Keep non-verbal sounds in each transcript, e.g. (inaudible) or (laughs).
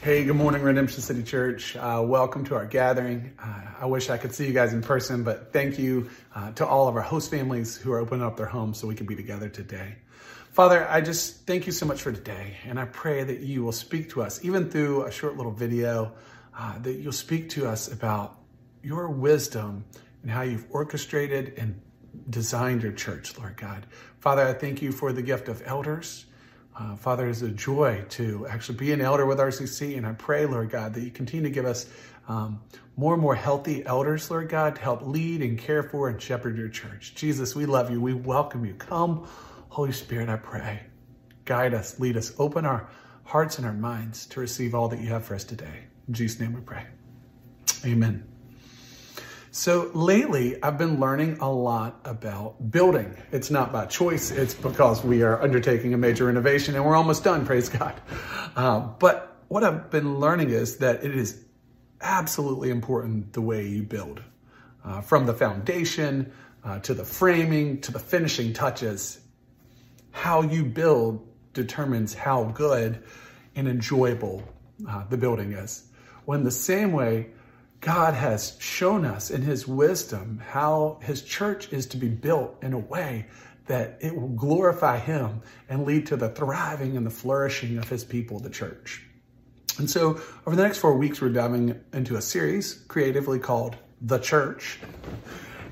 Hey, good morning, Redemption City Church. Uh, welcome to our gathering. Uh, I wish I could see you guys in person, but thank you uh, to all of our host families who are opening up their homes so we can be together today. Father, I just thank you so much for today, and I pray that you will speak to us, even through a short little video, uh, that you'll speak to us about your wisdom and how you've orchestrated and designed your church, Lord God. Father, I thank you for the gift of elders. Uh, Father, it's a joy to actually be an elder with RCC, and I pray, Lord God, that you continue to give us um, more and more healthy elders, Lord God, to help lead and care for and shepherd your church. Jesus, we love you. We welcome you. Come, Holy Spirit, I pray. Guide us, lead us, open our hearts and our minds to receive all that you have for us today. In Jesus' name we pray. Amen. So lately, I've been learning a lot about building. It's not by choice, it's because we are undertaking a major renovation and we're almost done, praise God. Uh, but what I've been learning is that it is absolutely important the way you build. Uh, from the foundation uh, to the framing to the finishing touches, how you build determines how good and enjoyable uh, the building is. When the same way, God has shown us in his wisdom how his church is to be built in a way that it will glorify him and lead to the thriving and the flourishing of his people, the church. And so over the next four weeks, we're diving into a series creatively called The Church.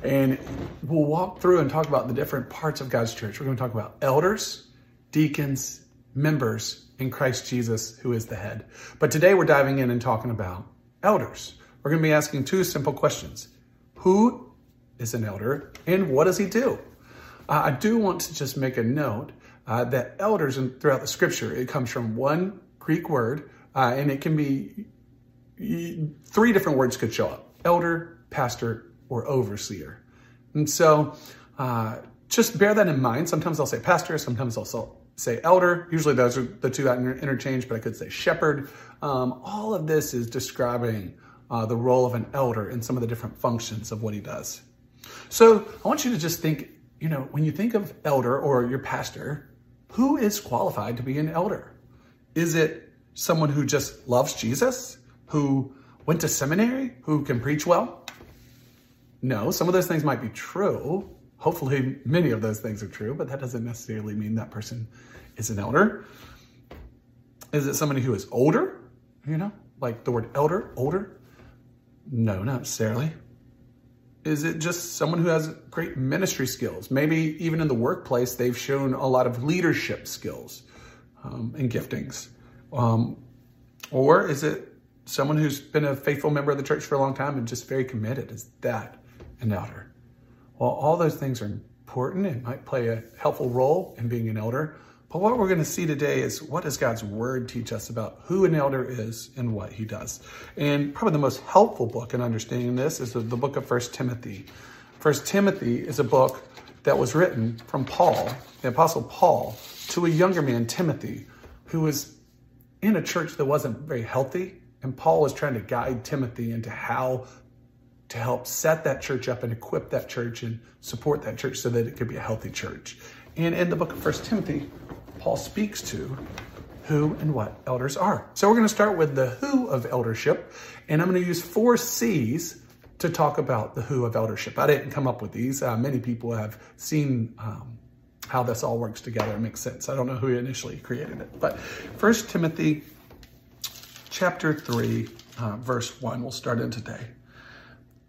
And we'll walk through and talk about the different parts of God's church. We're going to talk about elders, deacons, members, in Christ Jesus, who is the head. But today we're diving in and talking about elders we're going to be asking two simple questions. Who is an elder and what does he do? Uh, I do want to just make a note uh, that elders in, throughout the scripture, it comes from one Greek word uh, and it can be three different words could show up elder, pastor, or overseer. And so uh, just bear that in mind. Sometimes I'll say pastor, sometimes I'll say elder. Usually those are the two that interchange, but I could say shepherd. Um, all of this is describing uh, the role of an elder and some of the different functions of what he does. So I want you to just think, you know, when you think of elder or your pastor, who is qualified to be an elder? Is it someone who just loves Jesus, who went to seminary, who can preach well? No, some of those things might be true. Hopefully, many of those things are true, but that doesn't necessarily mean that person is an elder. Is it somebody who is older? You know, like the word elder, older? No, not necessarily. Is it just someone who has great ministry skills? Maybe even in the workplace, they've shown a lot of leadership skills um, and giftings. Um, or is it someone who's been a faithful member of the church for a long time and just very committed? Is that an elder? Well, all those things are important and might play a helpful role in being an elder. But what we're going to see today is what does God's word teach us about who an elder is and what he does. And probably the most helpful book in understanding this is the, the book of First Timothy. First Timothy is a book that was written from Paul, the apostle Paul, to a younger man, Timothy, who was in a church that wasn't very healthy. And Paul was trying to guide Timothy into how to help set that church up and equip that church and support that church so that it could be a healthy church. And in the book of First Timothy, Paul speaks to who and what elders are. So we're going to start with the who of eldership, and I'm going to use four C's to talk about the who of eldership. I didn't come up with these. Uh, many people have seen um, how this all works together. It makes sense. I don't know who initially created it, but First Timothy chapter 3, uh, verse 1, we'll start in today.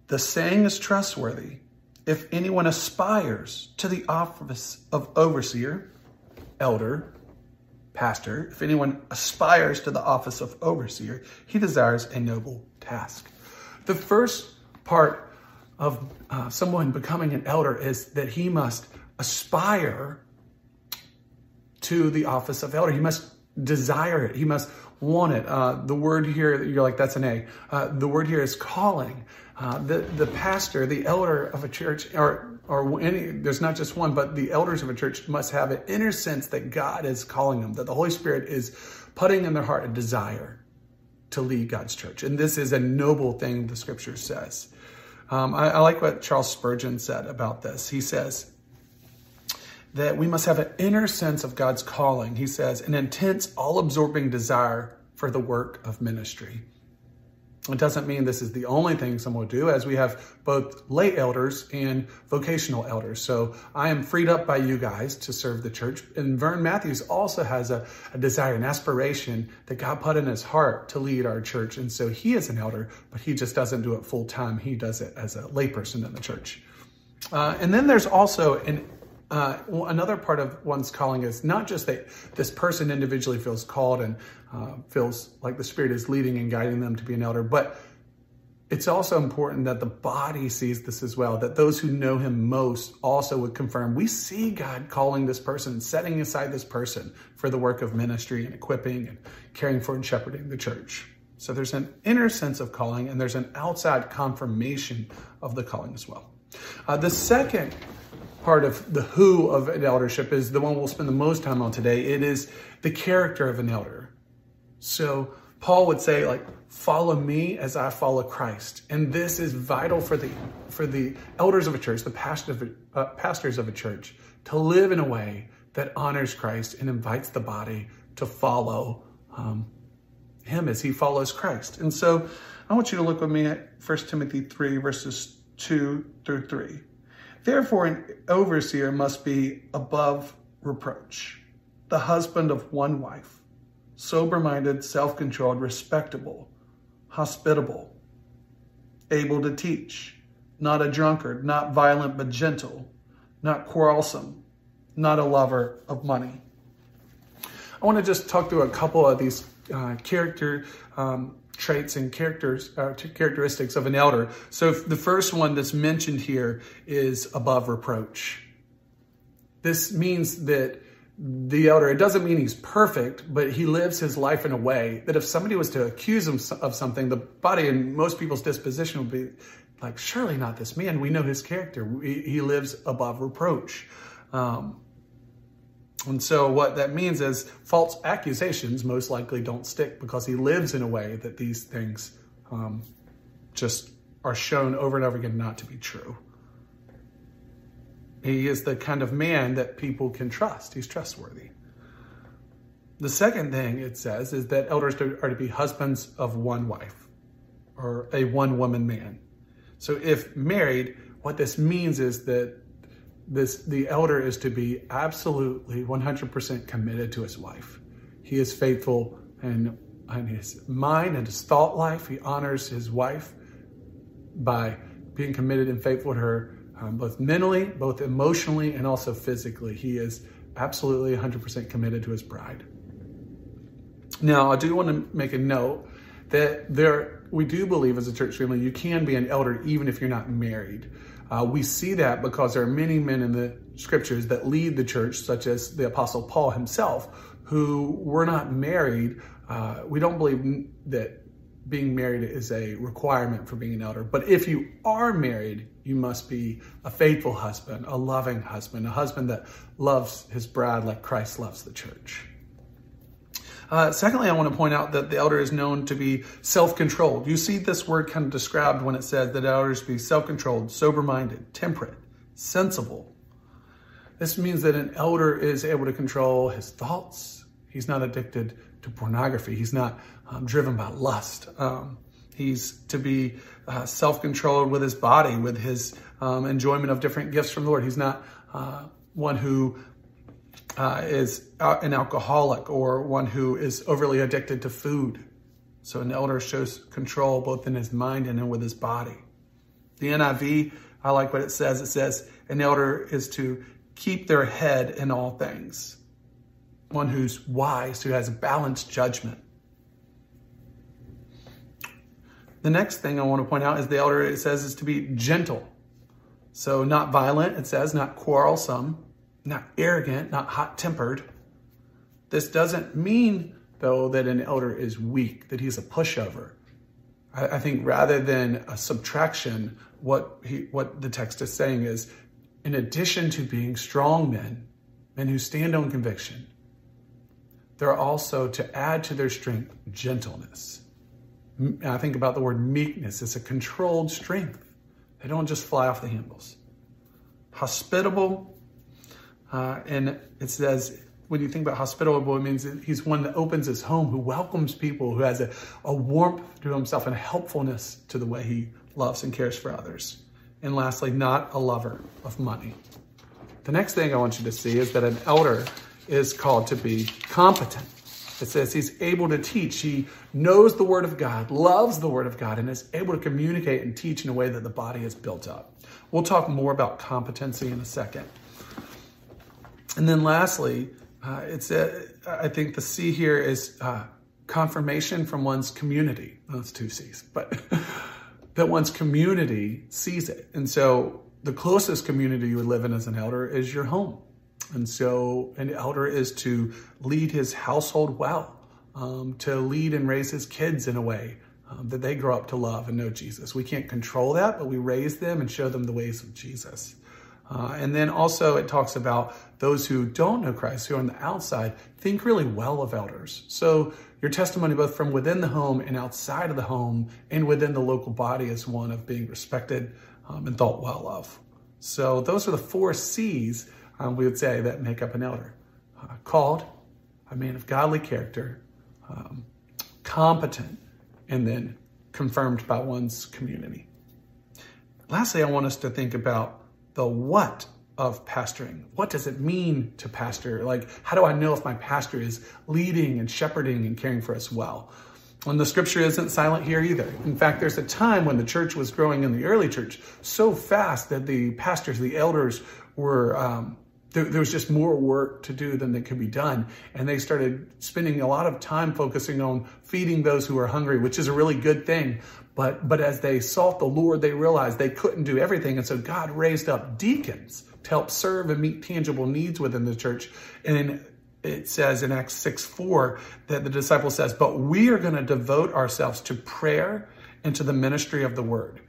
The saying is trustworthy. If anyone aspires to the office of overseer, elder, pastor, if anyone aspires to the office of overseer, he desires a noble task. The first part of uh, someone becoming an elder is that he must aspire to the office of elder. He must desire it. He must want it. Uh, the word here, you're like, that's an A. Uh, the word here is calling. Uh, the, the pastor, the elder of a church, or or any, there's not just one, but the elders of a church must have an inner sense that God is calling them, that the Holy Spirit is putting in their heart a desire to lead God's church. And this is a noble thing the scripture says. Um, I, I like what Charles Spurgeon said about this. He says that we must have an inner sense of God's calling. He says, an intense, all absorbing desire for the work of ministry. It doesn't mean this is the only thing someone will do, as we have both lay elders and vocational elders. So I am freed up by you guys to serve the church. And Vern Matthews also has a, a desire, an aspiration that God put in his heart to lead our church. And so he is an elder, but he just doesn't do it full time. He does it as a layperson in the church. Uh, and then there's also an uh, another part of one's calling is not just that this person individually feels called and uh, feels like the Spirit is leading and guiding them to be an elder, but it's also important that the body sees this as well, that those who know him most also would confirm we see God calling this person, setting aside this person for the work of ministry and equipping and caring for and shepherding the church. So there's an inner sense of calling and there's an outside confirmation of the calling as well. Uh, the second part of the who of an eldership is the one we'll spend the most time on today. It is the character of an elder. So Paul would say, like, follow me as I follow Christ. And this is vital for the for the elders of a church, the pastor of a, uh, pastors of a church, to live in a way that honors Christ and invites the body to follow um, him as he follows Christ. And so I want you to look with me at 1 Timothy 3, verses 2 through 3. Therefore, an overseer must be above reproach, the husband of one wife, sober minded, self controlled, respectable, hospitable, able to teach, not a drunkard, not violent but gentle, not quarrelsome, not a lover of money. I want to just talk through a couple of these uh, character um, traits and characters uh, characteristics of an elder. So the first one that's mentioned here is above reproach. This means that the elder, it doesn't mean he's perfect, but he lives his life in a way that if somebody was to accuse him of something, the body and most people's disposition would be like, surely not this man. We know his character. He lives above reproach. Um, and so what that means is false accusations most likely don't stick because he lives in a way that these things um, just are shown over and over again not to be true. He is the kind of man that people can trust. He's trustworthy. The second thing it says is that elders are to be husbands of one wife or a one woman man. So if married, what this means is that this the elder is to be absolutely 100% committed to his wife. He is faithful in, in his mind and his thought life. He honors his wife by being committed and faithful to her, um, both mentally, both emotionally, and also physically. He is absolutely 100% committed to his bride. Now, I do want to make a note that there we do believe as a church family you can be an elder even if you're not married. Uh, we see that because there are many men in the scriptures that lead the church, such as the Apostle Paul himself, who were not married. Uh, we don't believe that being married is a requirement for being an elder. But if you are married, you must be a faithful husband, a loving husband, a husband that loves his bride like Christ loves the church. Uh, secondly, I want to point out that the elder is known to be self-controlled. You see this word kind of described when it says that elders be self-controlled, sober-minded, temperate, sensible. This means that an elder is able to control his thoughts. He's not addicted to pornography. He's not um, driven by lust. Um, he's to be uh, self-controlled with his body, with his um, enjoyment of different gifts from the Lord. He's not uh, one who uh, is an alcoholic or one who is overly addicted to food. So an elder shows control both in his mind and with his body. The NIV, I like what it says. It says an elder is to keep their head in all things. One who's wise, who has balanced judgment. The next thing I want to point out is the elder, it says, is to be gentle. So not violent, it says, not quarrelsome, not arrogant, not hot tempered. This doesn't mean, though, that an elder is weak, that he's a pushover. I, I think rather than a subtraction, what, he, what the text is saying is, in addition to being strong men, men who stand on conviction, they're also to add to their strength gentleness. I think about the word meekness. It's a controlled strength. They don't just fly off the handles. Hospitable, uh, and it says when you think about hospitable, it means he's one that opens his home, who welcomes people, who has a, a warmth to himself and a helpfulness to the way he loves and cares for others. And lastly, not a lover of money. The next thing I want you to see is that an elder is called to be competent. It says he's able to teach. He knows the Word of God, loves the Word of God, and is able to communicate and teach in a way that the body is built up. We'll talk more about competency in a second. And then lastly, uh, it's a, I think the C here is uh, confirmation from one's community. Well, that's two C's, but (laughs) that one's community sees it. And so the closest community you would live in as an elder is your home. And so an elder is to lead his household well, um, to lead and raise his kids in a way um, that they grow up to love and know Jesus. We can't control that, but we raise them and show them the ways of Jesus. Uh, and then also it talks about those who don't know Christ, who are on the outside, think really well of elders. So your testimony, both from within the home and outside of the home and within the local body, is one of being respected um, and thought well of. So those are the four C's um, we would say, that make up an elder. Uh, called, a man of godly character, um, competent, and then confirmed by one's community. Lastly, I want us to think about the what of pastoring. What does it mean to pastor? Like, how do I know if my pastor is leading and shepherding and caring for us well? And the scripture isn't silent here either. In fact, there's a time when the church was growing in the early church so fast that the pastors, the elders, were um, there, there, was just more work to do than that could be done. And they started spending a lot of time focusing on feeding those who are hungry, which is a really good thing. But, but as they sought the Lord, they realized they couldn't do everything. And so God raised up deacons to help serve and meet tangible needs within the church. And it says in Acts 6 4 that the disciple says, But we are going to devote ourselves to prayer and to the ministry of the word.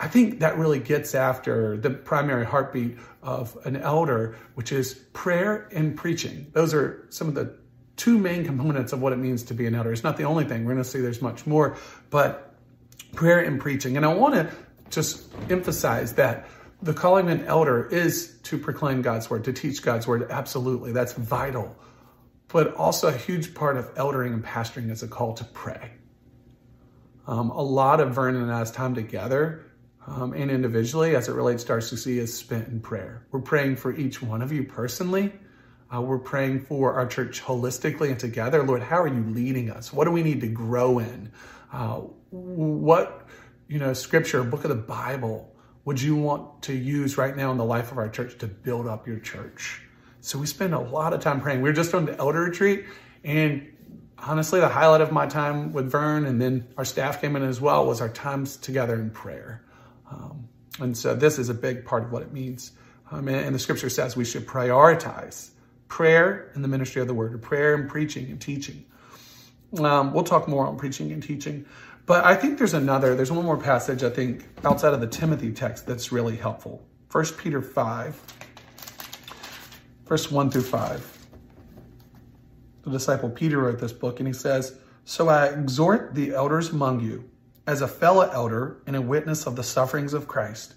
I think that really gets after the primary heartbeat of an elder, which is prayer and preaching. Those are some of the two main components of what it means to be an elder. It's not the only thing. We're going to see there's much more, but prayer and preaching. And I want to just emphasize that the calling an elder is to proclaim God's word, to teach God's word. Absolutely. That's vital. But also a huge part of eldering and pastoring is a call to pray. Um, a lot of Vernon and I's time together um, and individually as it relates to RCC is spent in prayer. We're praying for each one of you personally. Uh, we're praying for our church holistically and together. Lord, how are you leading us? What do we need to grow in? Uh, what, you know, scripture, book of the Bible would you want to use right now in the life of our church to build up your church? So we spend a lot of time praying. We are just on the elder retreat and honestly, the highlight of my time with Vern and then our staff came in as well was our times together in prayer. Um, and so this is a big part of what it means. Um, and, and, the scripture says we should prioritize prayer and the ministry of the word, prayer and preaching and teaching. Um, we'll talk more on preaching and teaching. But I think there's another, there's one more passage, I think, outside of the Timothy text that's really helpful. 1 Peter 5, verse 1 through 5. The disciple Peter wrote this book, and he says, So I exhort the elders among you as a fellow elder and a witness of the sufferings of Christ,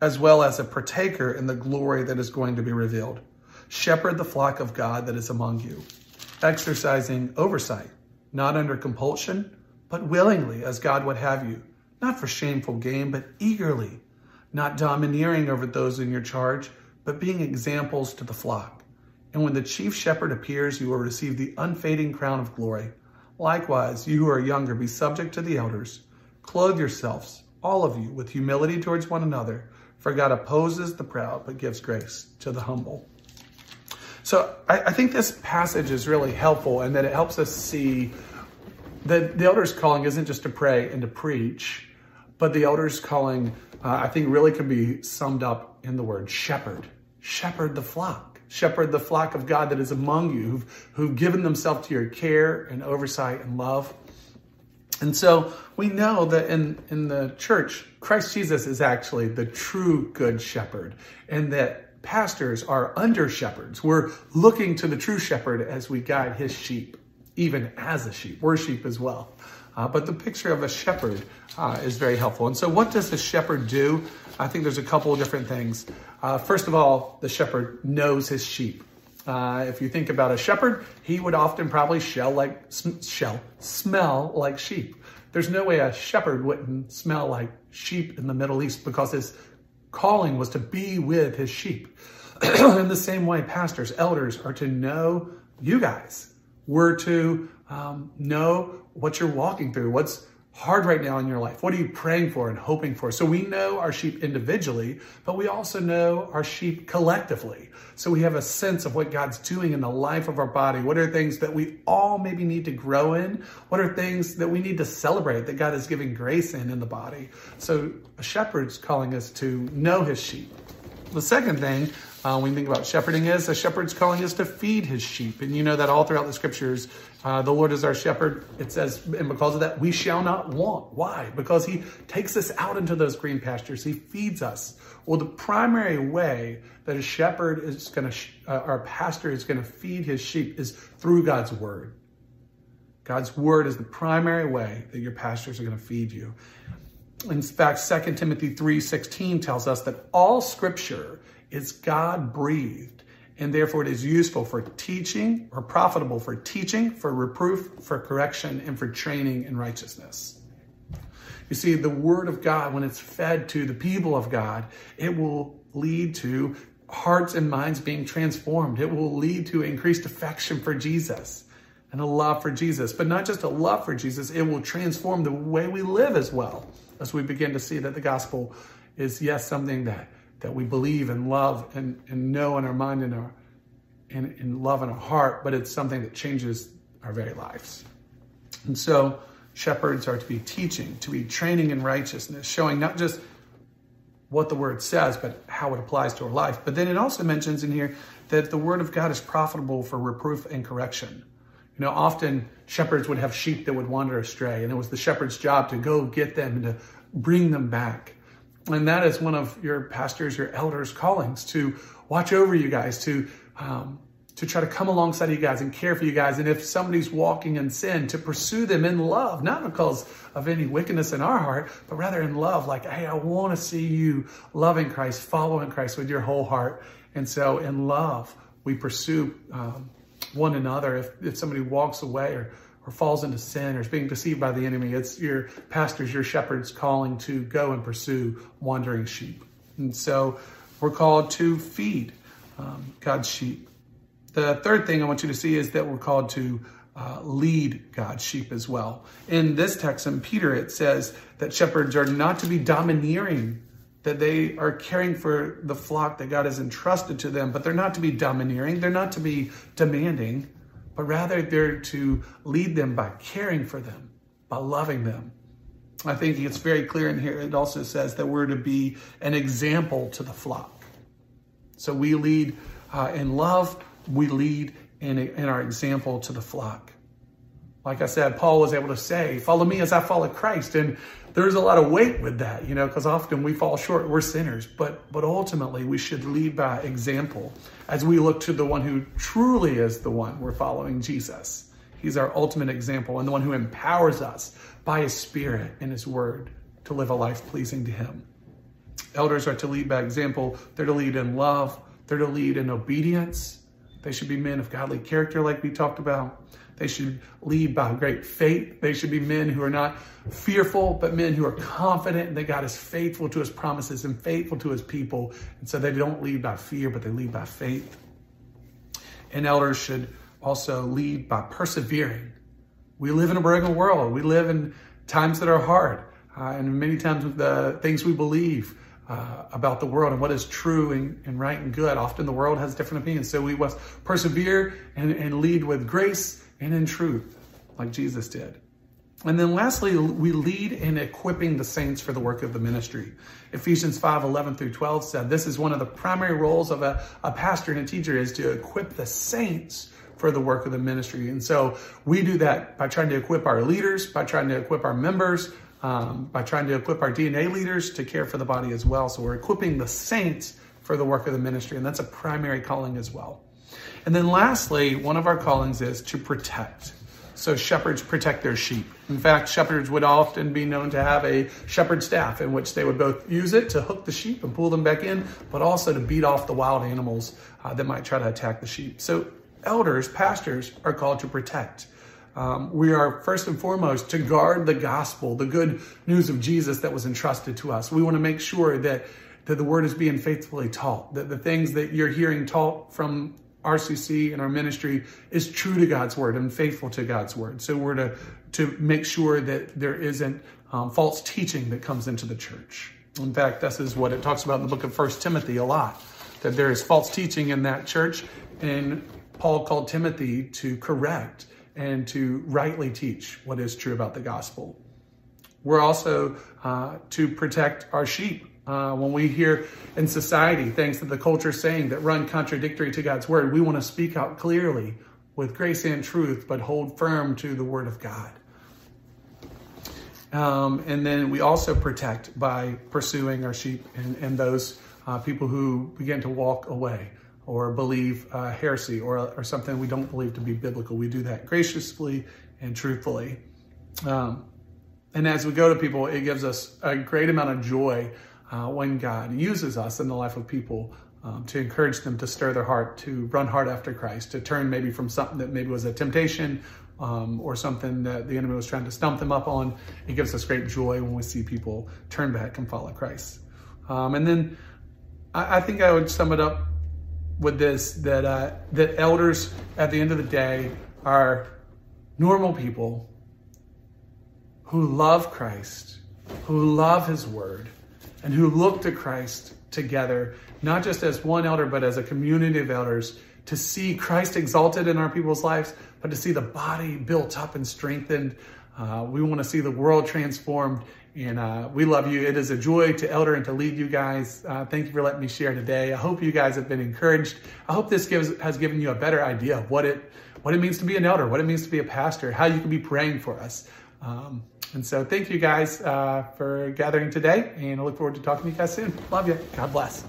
as well as a partaker in the glory that is going to be revealed. Shepherd the flock of God that is among you, exercising oversight, not under compulsion, but willingly as God would have you, not for shameful gain, but eagerly, not domineering over those in your charge, but being examples to the flock. And when the chief shepherd appears, you will receive the unfading crown of glory. Likewise, you who are younger, be subject to the elders. Clothe yourselves, all of you, with humility towards one another, for God opposes the proud, but gives grace to the humble. So I, I think this passage is really helpful in that it helps us see that the elder's calling isn't just to pray and to preach, but the elder's calling, uh, I think, really can be summed up in the word shepherd. Shepherd the flock. Shepherd the flock of God that is among you, who've, who've given themselves to your care and oversight and love. And so we know that in, in the church, Christ Jesus is actually the true good shepherd, and that pastors are under shepherds. We're looking to the true shepherd as we guide his sheep, even as a sheep. We're sheep as well. Uh, but the picture of a shepherd uh, is very helpful. And so, what does the shepherd do? I think there's a couple of different things. Uh, first of all, the shepherd knows his sheep. Uh, if you think about a shepherd, he would often probably shell like shell smell like sheep. There's no way a shepherd wouldn't smell like sheep in the Middle East because his calling was to be with his sheep. (clears throat) in the same way, pastors, elders are to know you guys. We're to um, know what you're walking through, what's hard right now in your life? What are you praying for and hoping for? So we know our sheep individually, but we also know our sheep collectively. So we have a sense of what God's doing in the life of our body. What are things that we all maybe need to grow in? What are things that we need to celebrate that God is giving grace in in the body? So a shepherd's calling us to know his sheep. The second thing uh, when you think about shepherding is, a shepherd's calling is to feed his sheep. And you know that all throughout the scriptures, uh, the Lord is our shepherd. It says, and because of that, we shall not want. Why? Because he takes us out into those green pastures. He feeds us. Well, the primary way that a shepherd is going to, uh, or a pastor is going to feed his sheep is through God's word. God's word is the primary way that your pastors are going to feed you. In fact, 2 Timothy 3:16 tells us that all scripture is God breathed and therefore it is useful for teaching or profitable for teaching, for reproof, for correction, and for training in righteousness. You see, the word of God, when it's fed to the people of God, it will lead to hearts and minds being transformed. It will lead to increased affection for Jesus and a love for Jesus. But not just a love for Jesus, it will transform the way we live as well as we begin to see that the gospel is, yes, something that that we believe and love and, and know in our mind and our and, and love in our heart, but it's something that changes our very lives. And so shepherds are to be teaching, to be training in righteousness, showing not just what the word says, but how it applies to our life. But then it also mentions in here that the word of God is profitable for reproof and correction. You know, often shepherds would have sheep that would wander astray, and it was the shepherd's job to go get them and to bring them back. And that is one of your pastors, your elders' callings to watch over you guys, to um, to try to come alongside you guys and care for you guys. And if somebody's walking in sin, to pursue them in love, not because of any wickedness in our heart, but rather in love. Like, hey, I want to see you loving Christ, following Christ with your whole heart. And so, in love, we pursue um, one another. If, if somebody walks away or or falls into sin or is being deceived by the enemy. It's your pastors, your shepherds calling to go and pursue wandering sheep. And so we're called to feed um, God's sheep. The third thing I want you to see is that we're called to uh, lead God's sheep as well. In this text in Peter, it says that shepherds are not to be domineering, that they are caring for the flock that God has entrusted to them, but they're not to be domineering, they're not to be demanding, but rather they're to lead them by caring for them, by loving them. I think it's very clear in here. It also says that we're to be an example to the flock. So we lead uh, in love, we lead in, in our example to the flock. Like I said, Paul was able to say, Follow me as I follow Christ. And there's a lot of weight with that, you know, because often we fall short. We're sinners, but but ultimately we should lead by example as we look to the one who truly is the one we're following, Jesus. He's our ultimate example and the one who empowers us by his spirit and his word to live a life pleasing to him. Elders are to lead by example. They're to lead in love. They're to lead in obedience. They should be men of godly character, like we talked about. They should lead by great faith. They should be men who are not fearful, but men who are confident that God is faithful to his promises and faithful to his people. And so they don't lead by fear, but they lead by faith. And elders should also lead by persevering. We live in a broken world. We live in times that are hard. Uh, and many times with the things we believe uh, about the world and what is true and, and, right and good. Often the world has different opinions. So we must persevere and, and lead with grace and in truth, like Jesus did. And then lastly, we lead in equipping the saints for the work of the ministry. Ephesians 5, 11 through 12 said, this is one of the primary roles of a, a pastor and a teacher is to equip the saints for the work of the ministry. And so we do that by trying to equip our leaders, by trying to equip our members, um, by trying to equip our DNA leaders to care for the body as well. So we're equipping the saints for the work of the ministry. And that's a primary calling as well. And then lastly, one of our callings is to protect. so shepherds protect their sheep. In fact, shepherds would often be known to have a shepherd staff in which they would both use it to hook the sheep and pull them back in, but also to beat off the wild animals uh, that might try to attack the sheep. So elders, pastors, are called to protect. Um, we are first and foremost to guard the gospel, the good news of Jesus that was entrusted to us. We want to make sure that, that the word is being faithfully taught, that the things that you're hearing taught from RCC and our ministry is true to God's word and faithful to God's word. So we're to, to make sure that there isn't um, false teaching that comes into the church. In fact, this is what it talks about in the book of First Timothy a lot, that there is false teaching in that church. And Paul called Timothy to correct and to rightly teach what is true about the gospel. We're also uh, to protect our sheep. Uh, when we hear in society things that the culture is saying that run contradictory to God's word, we want to speak out clearly with grace and truth, but hold firm to the word of God. Um, and then we also protect by pursuing our sheep and, and those uh, people who begin to walk away or believe uh, heresy or, or something we don't believe to be biblical. We do that graciously and truthfully. Um, and as we go to people, it gives us a great amount of joy uh, when God uses us in the life of people um, to encourage them to stir their heart, to run hard after Christ, to turn maybe from something that maybe was a temptation um, or something that the enemy was trying to stump them up on. It gives us great joy when we see people turn back and follow Christ. Um, and then I, I think I would sum it up with this that uh, that elders at the end of the day are normal people who love Christ, who love His Word, and who look to Christ together, not just as one elder, but as a community of elders, to see Christ exalted in our people's lives, but to see the body built up and strengthened. Uh, we want to see the world transformed and uh, we love you. It is a joy to elder and to lead you guys. Uh, thank you for letting me share today. I hope you guys have been encouraged. I hope this gives has given you a better idea of what it what it means to be an elder, what it means to be a pastor, how you can be praying for us. Um, and so thank you guys uh, for gathering today, and I look forward to talking to you guys soon. Love you. God bless.